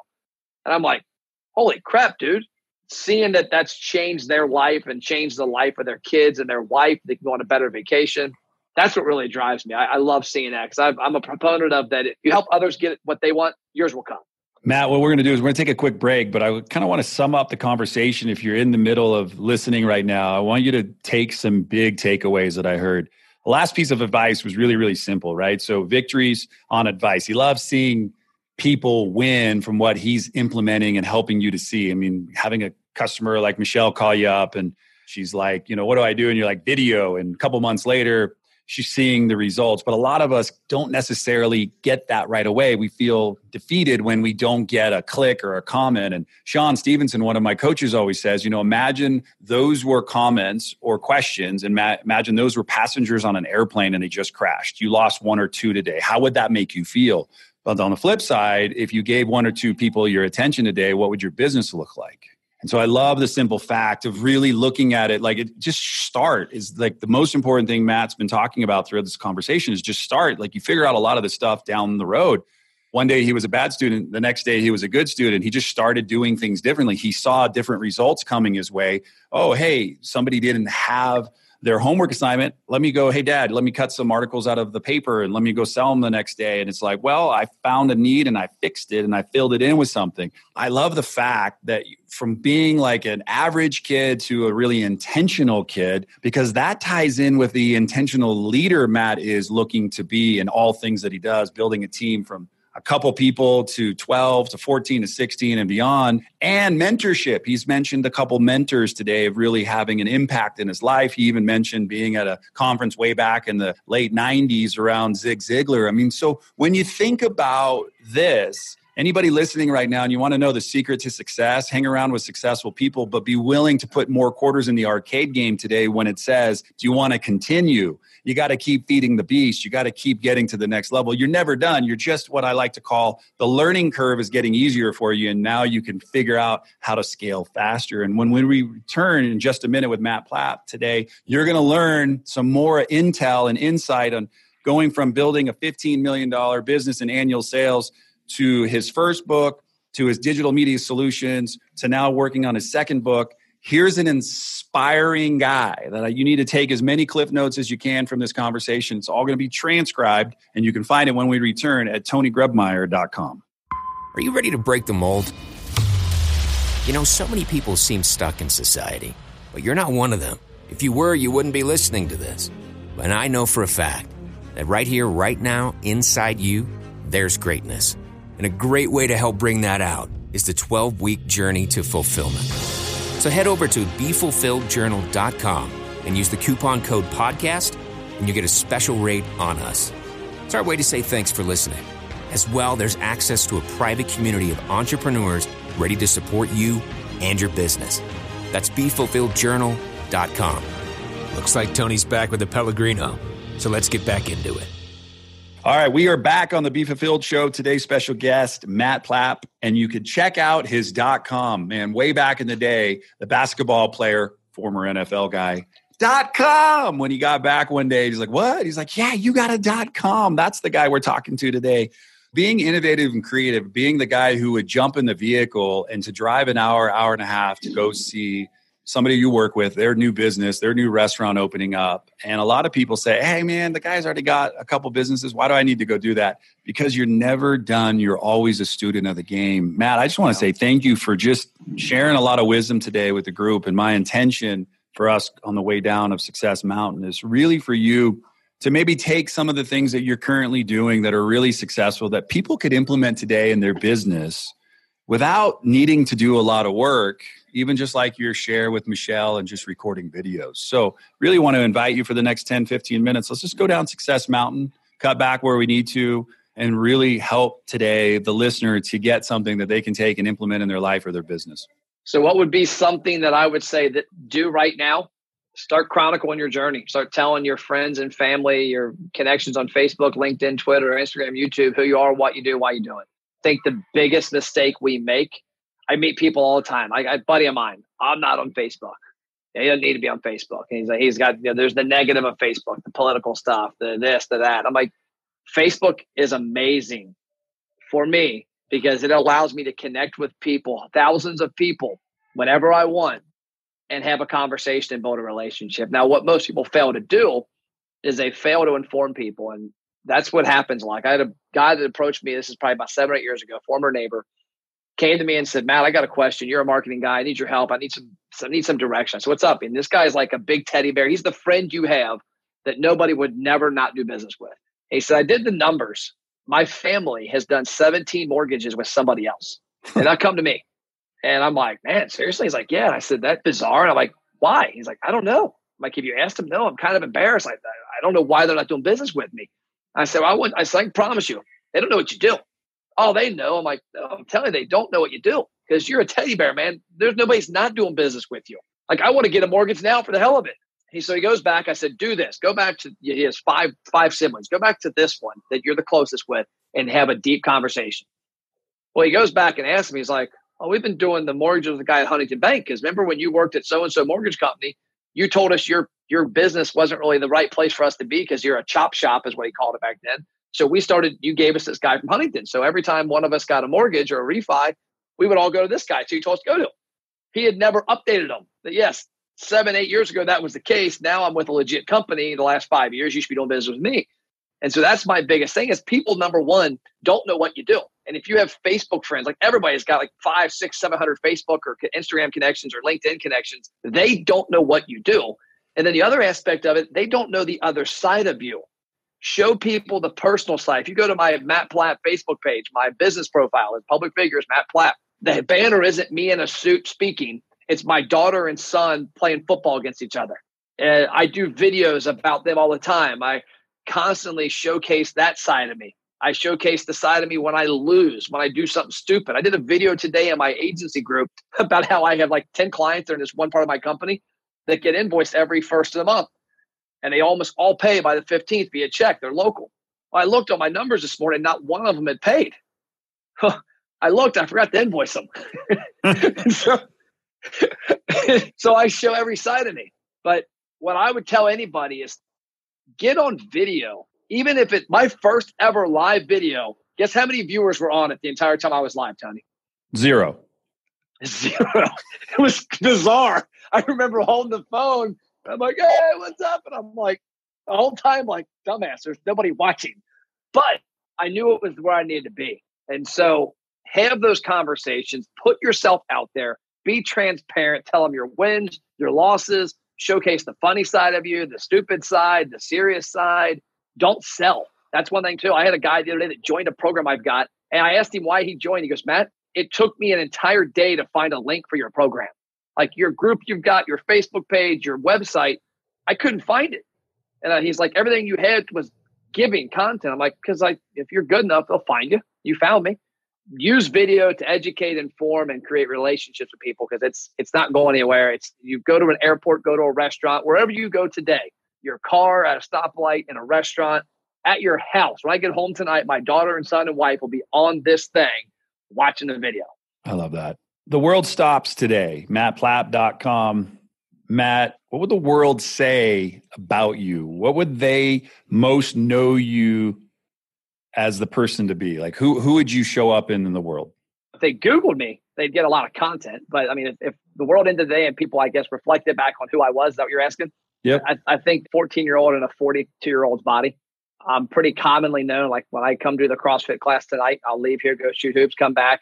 And I'm like, holy crap, dude. Seeing that that's changed their life and changed the life of their kids and their wife, they can go on a better vacation. That's what really drives me. I, I love seeing that because I'm a proponent of that. If you help others get what they want, yours will come. Matt, what we're going to do is we're going to take a quick break, but I kind of want to sum up the conversation. If you're in the middle of listening right now, I want you to take some big takeaways that I heard. The last piece of advice was really, really simple, right? So, victories on advice. He loves seeing people win from what he's implementing and helping you to see. I mean, having a customer like Michelle call you up and she's like, you know, what do I do? And you're like, video. And a couple months later, she's seeing the results. But a lot of us don't necessarily get that right away. We feel defeated when we don't get a click or a comment. And Sean Stevenson, one of my coaches, always says, you know, imagine those were comments or questions, and ma- imagine those were passengers on an airplane and they just crashed. You lost one or two today. How would that make you feel? But on the flip side, if you gave one or two people your attention today, what would your business look like? And so I love the simple fact of really looking at it like it just start is like the most important thing Matt's been talking about throughout this conversation is just start. Like you figure out a lot of the stuff down the road. One day he was a bad student, the next day he was a good student. He just started doing things differently. He saw different results coming his way. Oh, hey, somebody didn't have their homework assignment, let me go, hey, dad, let me cut some articles out of the paper and let me go sell them the next day. And it's like, well, I found a need and I fixed it and I filled it in with something. I love the fact that from being like an average kid to a really intentional kid, because that ties in with the intentional leader Matt is looking to be in all things that he does, building a team from a couple people to 12 to 14 to 16 and beyond. And mentorship. He's mentioned a couple mentors today of really having an impact in his life. He even mentioned being at a conference way back in the late 90s around Zig Ziglar. I mean so when you think about this anybody listening right now and you want to know the secret to success hang around with successful people but be willing to put more quarters in the arcade game today when it says do you want to continue you got to keep feeding the beast. You got to keep getting to the next level. You're never done. You're just what I like to call the learning curve is getting easier for you. And now you can figure out how to scale faster. And when, we return in just a minute with Matt Plapp today, you're going to learn some more intel and insight on going from building a $15 million business in annual sales to his first book, to his digital media solutions, to now working on his second book here's an inspiring guy that you need to take as many cliff notes as you can from this conversation. It's all going to be transcribed, and you can find it when we return at tonygrebmeier.com. Are you ready to break the mold? You know, so many people seem stuck in society, but you're not one of them. If you were, you wouldn't be listening to this. And I know for a fact that right here, right now, inside you, there's greatness. And a great way to help bring that out is the 12 week journey to fulfillment. So head over to BeFulfilledJournal.com and use the coupon code PODCAST, and you get a special rate on us. It's our way to say thanks for listening. As well, there's access to a private community of entrepreneurs ready to support you and your business. That's BeFulfilledJournal.com. Looks like Tony's back with the Pellegrino, so let's get back into it. All right, we are back on the Be Fulfilled show. Today's special guest, Matt Plapp, and you can check out his dot com. Man, way back in the day, the basketball player, former NFL guy, dot com. When he got back one day, he's like, What? He's like, Yeah, you got a dot com. That's the guy we're talking to today. Being innovative and creative, being the guy who would jump in the vehicle and to drive an hour, hour and a half to go see somebody you work with, their new business, their new restaurant opening up. And a lot of people say, hey, man, the guy's already got a couple businesses. Why do I need to go do that? Because you're never done. You're always a student of the game. Matt, I just want to say thank you for just sharing a lot of wisdom today with the group. And my intention for us on the way down of Success Mountain is really for you to maybe take some of the things that you're currently doing that are really successful that people could implement today in their business without needing to do a lot of work even just like your share with Michelle and just recording videos. So, really want to invite you for the next 10, 15 minutes. Let's just go down Success Mountain, cut back where we need to, and really help today the listener to get something that they can take and implement in their life or their business. So, what would be something that I would say that do right now? Start chronicling your journey. Start telling your friends and family, your connections on Facebook, LinkedIn, Twitter, Instagram, YouTube, who you are, what you do, why you do it. I think the biggest mistake we make I meet people all the time. I got buddy of mine. I'm not on Facebook. he doesn't need to be on Facebook. And he's like, he's got, you know, there's the negative of Facebook, the political stuff, the this, the that. I'm like, Facebook is amazing for me because it allows me to connect with people, thousands of people, whenever I want, and have a conversation and build a relationship. Now, what most people fail to do is they fail to inform people. And that's what happens. Like I had a guy that approached me, this is probably about seven or eight years ago, former neighbor, came to me and said, Matt, I got a question. You're a marketing guy. I need your help. I need some, need some direction. So what's up? And this guy is like a big teddy bear. He's the friend you have that nobody would never not do business with. He said, I did the numbers. My family has done 17 mortgages with somebody else. And they come to me. And I'm like, man, seriously? He's like, yeah. I said, that's bizarre. And I'm like, why? He's like, I don't know. I'm like, if you asked him, no, I'm kind of embarrassed. I, I don't know why they're not doing business with me. I said, well, I, wouldn't, I said, I can promise you, they don't know what you do. Oh, they know. I'm like, no, I'm telling you, they don't know what you do because you're a teddy bear, man. There's nobody's not doing business with you. Like, I want to get a mortgage now for the hell of it. He so he goes back. I said, do this. Go back to he has five five siblings. Go back to this one that you're the closest with and have a deep conversation. Well, he goes back and asks me. He's like, oh, we've been doing the mortgage with the guy at Huntington Bank because remember when you worked at so and so mortgage company, you told us your your business wasn't really the right place for us to be because you're a chop shop is what he called it back then. So we started. You gave us this guy from Huntington. So every time one of us got a mortgage or a refi, we would all go to this guy. So he told us to go to him. He had never updated them. That yes, seven, eight years ago, that was the case. Now I'm with a legit company. The last five years, you should be doing business with me. And so that's my biggest thing is people, number one, don't know what you do. And if you have Facebook friends, like everybody's got like five, six, seven hundred Facebook or Instagram connections or LinkedIn connections, they don't know what you do. And then the other aspect of it, they don't know the other side of you. Show people the personal side. If you go to my Matt Plapp Facebook page, my business profile is public figures, Matt Plapp. The banner isn't me in a suit speaking it's my daughter and son playing football against each other. And I do videos about them all the time. I constantly showcase that side of me. I showcase the side of me when I lose, when I do something stupid. I did a video today in my agency group about how I have like 10 clients in this one part of my company that get invoiced every first of the month. And they almost all pay by the 15th via check. They're local. Well, I looked on my numbers this morning, not one of them had paid. I looked, I forgot to invoice them. so so I show every side of me. But what I would tell anybody is get on video. Even if it my first ever live video, guess how many viewers were on it the entire time I was live, Tony? Zero. Zero. It was bizarre. I remember holding the phone. I'm like, hey, what's up? And I'm like, the whole time, like, dumbass, there's nobody watching. But I knew it was where I needed to be. And so have those conversations, put yourself out there, be transparent. Tell them your wins, your losses. Showcase the funny side of you, the stupid side, the serious side. Don't sell. That's one thing too. I had a guy the other day that joined a program I've got, and I asked him why he joined. He goes, Matt, it took me an entire day to find a link for your program. Like your group you've got, your Facebook page, your website, I couldn't find it. And uh, he's like, everything you had was giving content. I'm like, because like if you're good enough, they'll find you. You found me use video to educate, inform, and create relationships with people because it's it's not going anywhere. It's you go to an airport, go to a restaurant, wherever you go today, your car at a stoplight, in a restaurant, at your house. When I get home tonight, my daughter and son and wife will be on this thing watching the video. I love that. The world stops today. MattPlapp.com. Matt, what would the world say about you? What would they most know you as the person to be? Like who who would you show up in in the world? If they Googled me, they'd get a lot of content. But I mean, if, if the world ended today and people, I guess, reflected back on who I was, is that what you're asking? Yeah. I, I think 14 year old in a 42 year old's body. I'm pretty commonly known. Like when I come to the CrossFit class tonight, I'll leave here, go shoot hoops, come back,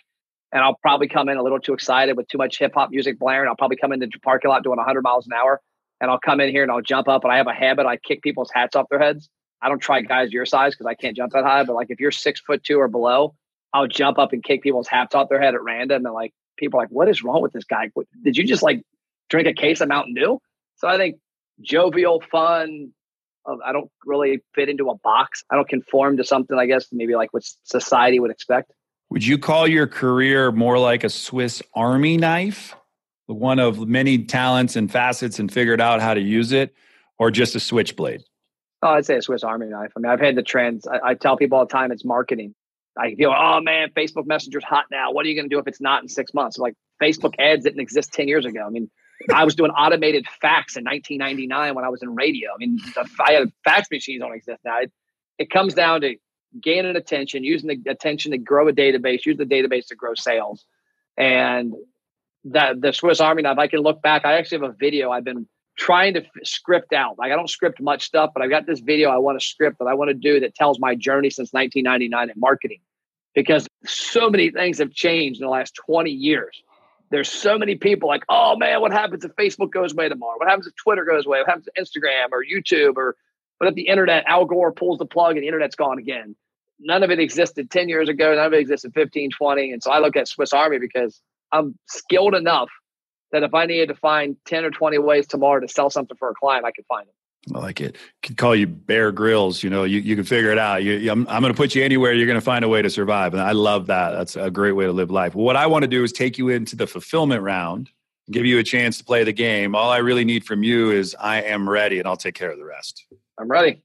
and I'll probably come in a little too excited with too much hip hop music blaring. I'll probably come into the parking lot doing 100 miles an hour, and I'll come in here and I'll jump up. And I have a habit: I kick people's hats off their heads. I don't try guys your size because I can't jump that high. But like if you're six foot two or below, I'll jump up and kick people's hats off their head at random. And like people are like, what is wrong with this guy? Did you just like drink a case of Mountain Dew? So I think jovial, fun. I don't really fit into a box. I don't conform to something. I guess maybe like what society would expect. Would you call your career more like a Swiss Army knife, one of many talents and facets, and figured out how to use it, or just a switchblade? Oh, I'd say a Swiss Army knife. I mean, I've had the trends. I, I, tell people all the time it's marketing. I feel, oh man, Facebook Messenger's hot now. What are you going to do if it's not in six months? Like Facebook ads didn't exist 10 years ago. I mean, I was doing automated fax in 1999 when I was in radio. I mean, the, I had fax machines don't exist now. It, it comes down to gaining attention, using the attention to grow a database, use the database to grow sales. And that the Swiss Army knife, I can look back. I actually have a video I've been trying to script out. Like I don't script much stuff, but I've got this video I want to script that I want to do that tells my journey since 1999 in marketing because so many things have changed in the last 20 years. There's so many people like, oh man, what happens if Facebook goes away tomorrow? What happens if Twitter goes away? What happens if Instagram or YouTube or what if the internet, Al Gore pulls the plug and the internet's gone again? None of it existed 10 years ago. None of it existed 15, 20. And so I look at Swiss Army because I'm skilled enough that if I needed to find 10 or 20 ways tomorrow to sell something for a client, I could find it. I like it. Could call you Bear Grylls. You know, you, you can figure it out. You, I'm, I'm going to put you anywhere. You're going to find a way to survive. And I love that. That's a great way to live life. What I want to do is take you into the fulfillment round, give you a chance to play the game. All I really need from you is I am ready, and I'll take care of the rest. I'm ready.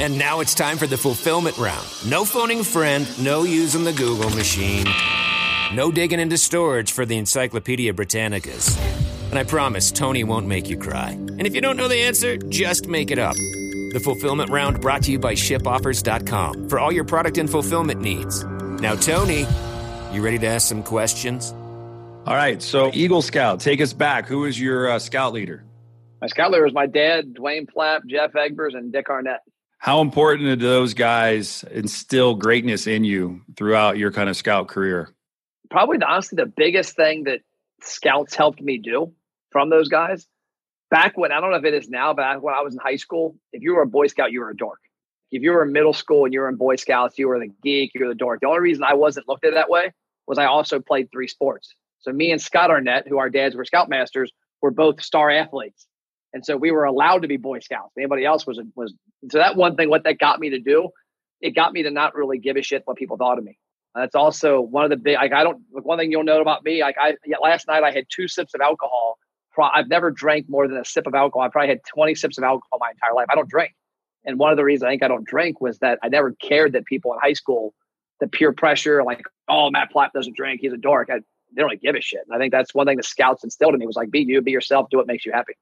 And now it's time for the fulfillment round. No phoning friend, no using the Google machine, no digging into storage for the Encyclopedia Britannicas. And I promise Tony won't make you cry. And if you don't know the answer, just make it up. The fulfillment round brought to you by shipoffers.com for all your product and fulfillment needs. Now, Tony, you ready to ask some questions? All right. So, Eagle Scout, take us back. Who is your uh, scout leader? My scout leader was my dad, Dwayne Plapp, Jeff Egbers, and Dick Arnett. How important did those guys instill greatness in you throughout your kind of scout career? Probably, honestly, the biggest thing that scouts helped me do from those guys. Back when I don't know if it is now, but when I was in high school, if you were a Boy Scout, you were a dork. If you were in middle school and you were in Boy Scouts, you were the geek, you were the dork. The only reason I wasn't looked at that way was I also played three sports. So me and Scott Arnett, who our dads were scoutmasters, were both star athletes. And so we were allowed to be Boy Scouts. Anybody else was was so that one thing, what that got me to do, it got me to not really give a shit what people thought of me. That's also one of the big. Like I don't. Like one thing you'll know about me. Like I last night I had two sips of alcohol. I've never drank more than a sip of alcohol. I probably had 20 sips of alcohol my entire life. I don't drink. And one of the reasons I think I don't drink was that I never cared that people in high school, the peer pressure, like, oh, Matt Plapp doesn't drink. He's a dork. I, they don't really give a shit. And I think that's one thing the scouts instilled in me was like, be you, be yourself, do what makes you happy.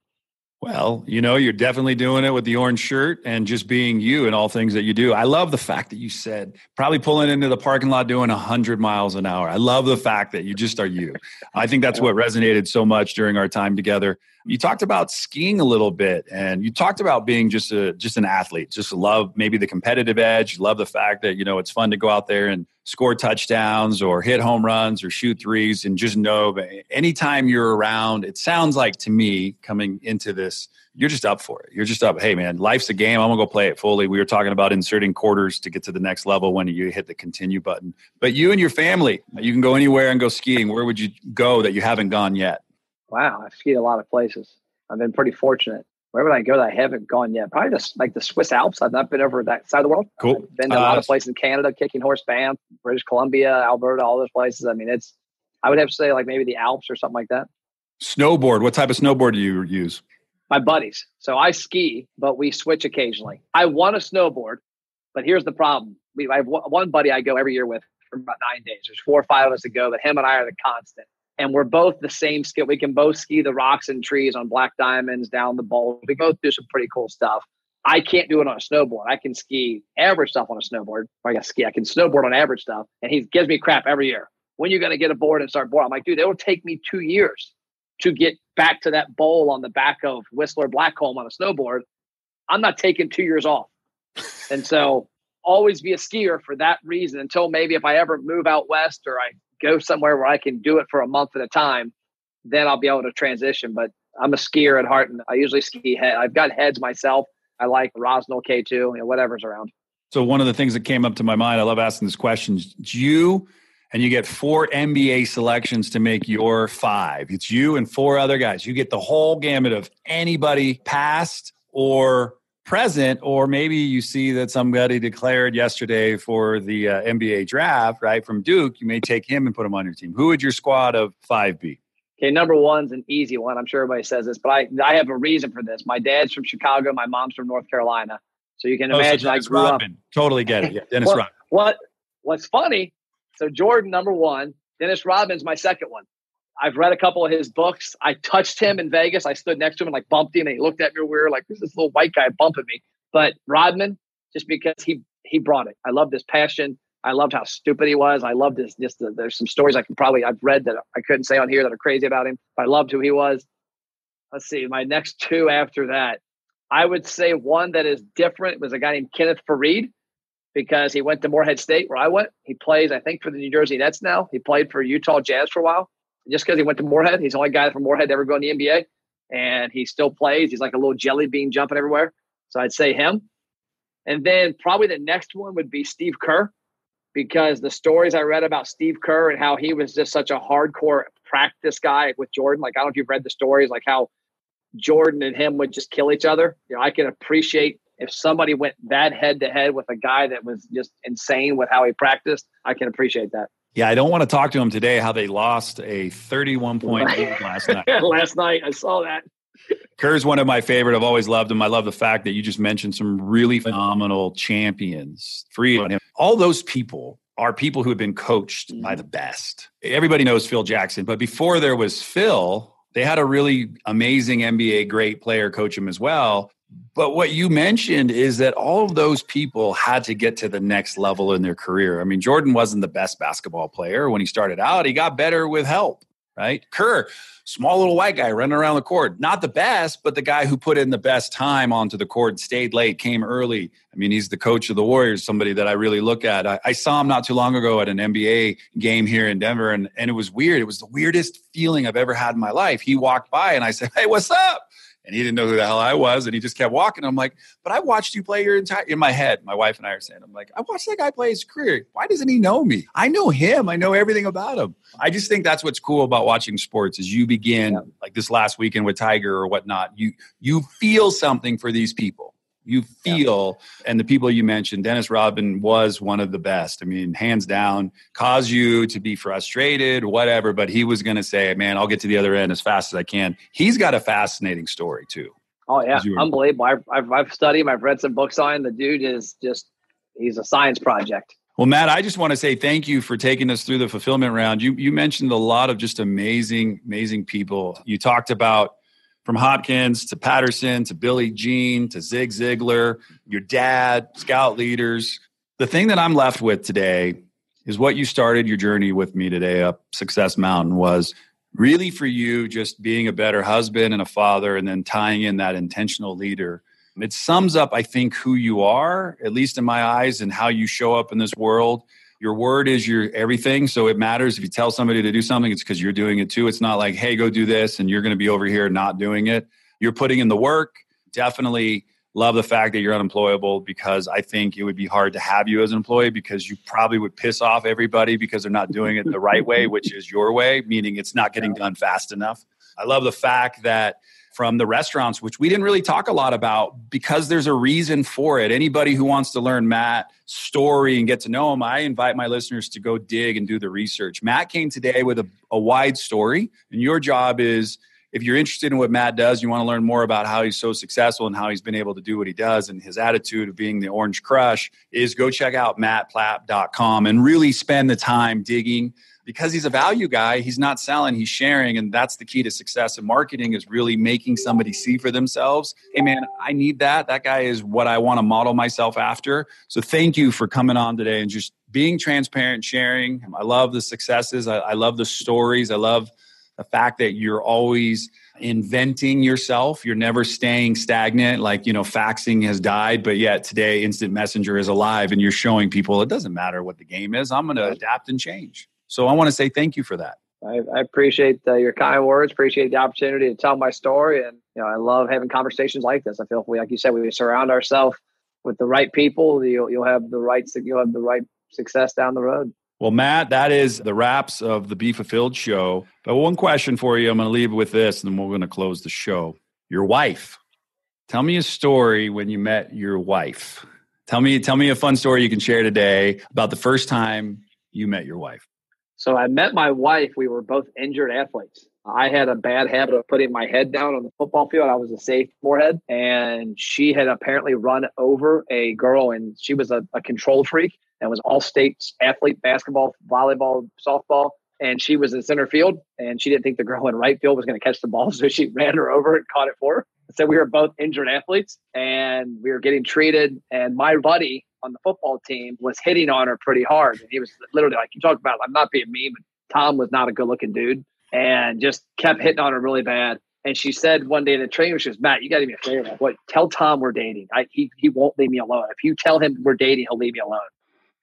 Well, you know, you're definitely doing it with the orange shirt and just being you and all things that you do. I love the fact that you said probably pulling into the parking lot doing 100 miles an hour. I love the fact that you just are you. I think that's what resonated so much during our time together. You talked about skiing a little bit and you talked about being just a just an athlete. Just love maybe the competitive edge, love the fact that, you know, it's fun to go out there and score touchdowns or hit home runs or shoot threes and just know anytime you're around, it sounds like to me coming into this, you're just up for it. You're just up. Hey, man, life's a game. I'm to go play it fully. We were talking about inserting quarters to get to the next level when you hit the continue button. But you and your family, you can go anywhere and go skiing. Where would you go that you haven't gone yet? Wow, I've skied a lot of places. I've been pretty fortunate where would I go that I haven't gone yet? Probably just like the Swiss Alps. I've not been over that side of the world. Cool. I've been to a lot uh, of places in Canada, kicking horse Banff, British Columbia, Alberta, all those places. I mean, it's, I would have to say like maybe the Alps or something like that. Snowboard. What type of snowboard do you use? My buddies. So I ski, but we switch occasionally. I want to snowboard, but here's the problem. We, I have one buddy I go every year with for about nine days. There's four or five of us to go, but him and I are the constant and we're both the same skill. We can both ski the rocks and trees on black diamonds down the bowl. We both do some pretty cool stuff. I can't do it on a snowboard. I can ski average stuff on a snowboard. I got ski. I can snowboard on average stuff. And he gives me crap every year. When you're going to get a board and start board? I'm like, dude, it will take me two years to get back to that bowl on the back of Whistler Blackcomb on a snowboard. I'm not taking two years off. and so always be a skier for that reason until maybe if I ever move out west or I go somewhere where I can do it for a month at a time, then I'll be able to transition. But I'm a skier at heart, and I usually ski head. I've got heads myself. I like Rossignol K2, you know, whatever's around. So one of the things that came up to my mind, I love asking this question. You and you get four NBA selections to make your five. It's you and four other guys. You get the whole gamut of anybody past or present, or maybe you see that somebody declared yesterday for the uh, NBA draft, right, from Duke, you may take him and put him on your team. Who would your squad of five be? Okay, number one's an easy one. I'm sure everybody says this, but I, I have a reason for this. My dad's from Chicago, my mom's from North Carolina. So you can oh, imagine so I grew Rodman. up. Totally get it. Yeah, Dennis what, Rodman. What what's funny, so Jordan, number one, Dennis Rodman's my second one. I've read a couple of his books. I touched him in Vegas. I stood next to him and like bumped him and he looked at me weird, like this little white guy bumping me. But Rodman, just because he he brought it. I loved his passion. I loved how stupid he was. I loved his just the, there's some stories I can probably I've read that I couldn't say on here that are crazy about him. I loved who he was. Let's see, my next two after that. I would say one that is different was a guy named Kenneth Faried because he went to Morehead State where I went. He plays, I think, for the New Jersey Nets now. He played for Utah Jazz for a while. Just because he went to Morehead, he's the only guy from Morehead to ever go in the NBA. And he still plays. He's like a little jelly bean jumping everywhere. So I'd say him. And then probably the next one would be Steve Kerr because the stories I read about Steve Kerr and how he was just such a hardcore practice guy with Jordan. Like, I don't know if you've read the stories, like how Jordan and him would just kill each other. You know, I can appreciate if somebody went that head to head with a guy that was just insane with how he practiced. I can appreciate that. Yeah, I don't want to talk to him today how they lost a 31 point lead last night. last night, I saw that. Kerr's one of my favorite. I've always loved him. I love the fact that you just mentioned some really phenomenal champions. Free him. All those people are people who have been coached by mm-hmm. the best. Everybody knows Phil Jackson, but before there was Phil, they had a really amazing NBA great player coach him as well. But what you mentioned is that all of those people had to get to the next level in their career. I mean, Jordan wasn't the best basketball player when he started out. He got better with help right? Kerr, small little white guy running around the court. Not the best, but the guy who put in the best time onto the court, stayed late, came early. I mean, he's the coach of the Warriors, somebody that I really look at. I, I saw him not too long ago at an NBA game here in Denver, and, and it was weird. It was the weirdest feeling I've ever had in my life. He walked by and I said, Hey, what's up? And he didn't know who the hell I was, and he just kept walking. I'm like, but I watched you play your entire in my head. My wife and I are saying, I'm like, I watched that guy play his career. Why doesn't he know me? I know him. I know everything about him. I just think that's what's cool about watching sports is you begin yeah. like this last weekend with Tiger or whatnot. You you feel something for these people you feel yeah. and the people you mentioned Dennis Rodman was one of the best. I mean hands down cause you to be frustrated whatever but he was going to say man i'll get to the other end as fast as i can. He's got a fascinating story too. Oh yeah. Unbelievable. I've, I've, I've studied him. I've read some books on him. The dude is just he's a science project. Well, Matt, I just want to say thank you for taking us through the fulfillment round. You you mentioned a lot of just amazing, amazing people. You talked about from Hopkins to Patterson to Billy Gene to Zig Ziglar, your dad, scout leaders. The thing that I'm left with today is what you started your journey with me today up Success Mountain was really for you just being a better husband and a father and then tying in that intentional leader. It sums up, I think, who you are, at least in my eyes, and how you show up in this world your word is your everything. So it matters if you tell somebody to do something, it's because you're doing it too. It's not like, hey, go do this, and you're going to be over here not doing it. You're putting in the work. Definitely love the fact that you're unemployable because I think it would be hard to have you as an employee because you probably would piss off everybody because they're not doing it the right way, which is your way, meaning it's not getting done fast enough. I love the fact that from the restaurants, which we didn't really talk a lot about because there's a reason for it. Anybody who wants to learn Matt's story and get to know him, I invite my listeners to go dig and do the research. Matt came today with a, a wide story, and your job is if you're interested in what Matt does, you want to learn more about how he's so successful and how he's been able to do what he does and his attitude of being the orange crush is go check out mattplapp.com and really spend the time digging because he's a value guy, he's not selling, he's sharing. And that's the key to success in marketing is really making somebody see for themselves. Hey man, I need that. That guy is what I want to model myself after. So thank you for coming on today and just being transparent, sharing. I love the successes. I, I love the stories. I love the fact that you're always inventing yourself. You're never staying stagnant. Like, you know, faxing has died, but yet today instant messenger is alive and you're showing people it doesn't matter what the game is. I'm going to adapt and change. So I want to say thank you for that. I, I appreciate uh, your kind words. Appreciate the opportunity to tell my story, and you know I love having conversations like this. I feel we, like you said, we surround ourselves with the right people. You'll, you'll have the right you'll have the right success down the road. Well, Matt, that is the wraps of the Be Fulfilled show. But one question for you, I'm going to leave with this, and then we're going to close the show. Your wife. Tell me a story when you met your wife. Tell me, tell me a fun story you can share today about the first time you met your wife. So I met my wife. We were both injured athletes. I had a bad habit of putting my head down on the football field. I was a safe forehead, and she had apparently run over a girl, and she was a, a control freak. And was all states athlete, basketball, volleyball, softball. And she was in center field and she didn't think the girl in right field was going to catch the ball. So she ran her over and caught it for her. So we were both injured athletes and we were getting treated. And my buddy on the football team was hitting on her pretty hard. And he was literally like, you talk about, I'm not being mean, but Tom was not a good looking dude and just kept hitting on her really bad. And she said one day in the training, she goes, Matt, you got to be a favor. What? Tell Tom we're dating. I, he, he won't leave me alone. If you tell him we're dating, he'll leave me alone.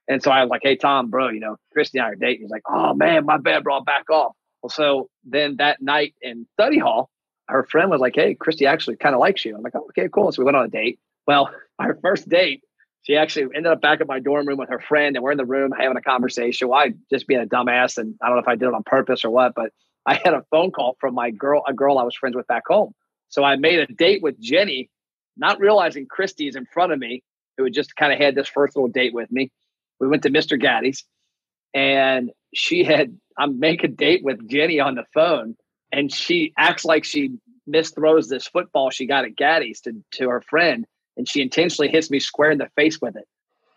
And so I was like, hey, Tom, bro, you know, Christy and I are dating. He's like, oh, man, my bad, bro. I'll back off. Well, so then that night in study hall, her friend was like, hey, Christy actually kind of likes you. I'm like, oh, okay, cool. So we went on a date. Well, our first date, she actually ended up back at my dorm room with her friend, and we're in the room having a conversation. Well, I just being a dumbass, and I don't know if I did it on purpose or what, but I had a phone call from my girl, a girl I was friends with back home. So I made a date with Jenny, not realizing Christy's in front of me, who had just kind of had this first little date with me. We went to Mr. Gatti's, and she had I'm making a date with Jenny on the phone, and she acts like she misthrows this football she got at Gatti's to to her friend, and she intentionally hits me square in the face with it.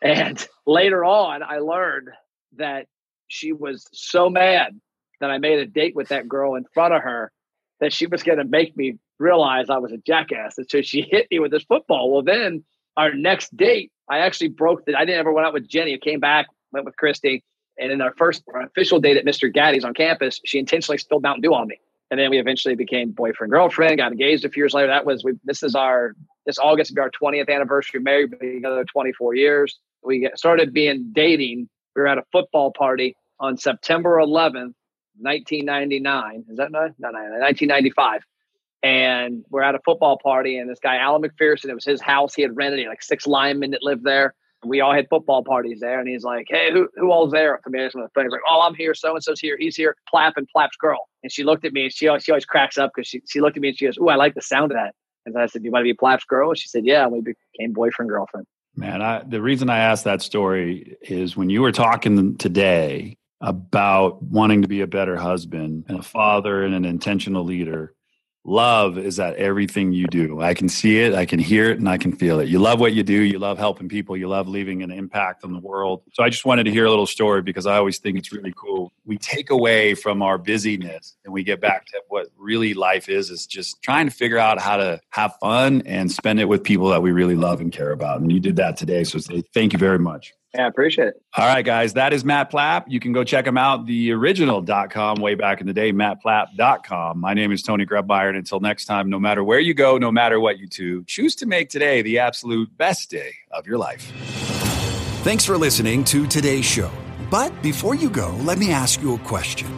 And later on, I learned that she was so mad that I made a date with that girl in front of her that she was going to make me realize I was a jackass. And so she hit me with this football. Well, then our next date, I actually broke the, I didn't ever went out with Jenny. I came back, went with Christy. And in our first official date at Mr. Gatti's on campus, she intentionally spilled Mountain Dew on me. And then we eventually became boyfriend, girlfriend, got engaged a few years later. That was, we, this is our, this August will be our 20th anniversary, married together 24 years. We started being dating. We were at a football party on September 11th, 1999. Is that not? No, no, 1995 and we're at a football party, and this guy Alan McPherson, it was his house. He had rented it, like six linemen that lived there. We all had football parties there, and he's like, "Hey, who who all's there?" From the phone, he's like, "Oh, I'm here. So and so's here. He's here. Plapp and Plapp's girl." And she looked at me, and she always, she always cracks up because she she looked at me and she goes, "Oh, I like the sound of that." And I said, "Do you want to be Plapp's girl?" And she said, "Yeah." And we became boyfriend girlfriend. Man, I, the reason I asked that story is when you were talking today about wanting to be a better husband and a father and an intentional leader love is that everything you do. I can see it, I can hear it, and I can feel it. You love what you do. You love helping people. You love leaving an impact on the world. So I just wanted to hear a little story because I always think it's really cool. We take away from our busyness and we get back to what really life is, is just trying to figure out how to have fun and spend it with people that we really love and care about. And you did that today. So thank you very much. Yeah, I appreciate it. All right, guys. That is Matt Plapp. You can go check him out, the original.com way back in the day, mattplapp.com. My name is Tony Grebmeier. And until next time, no matter where you go, no matter what you do, choose to make today the absolute best day of your life. Thanks for listening to today's show. But before you go, let me ask you a question.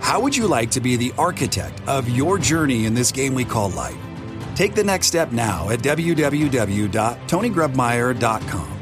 How would you like to be the architect of your journey in this game we call life? Take the next step now at www.tonygrebmeier.com.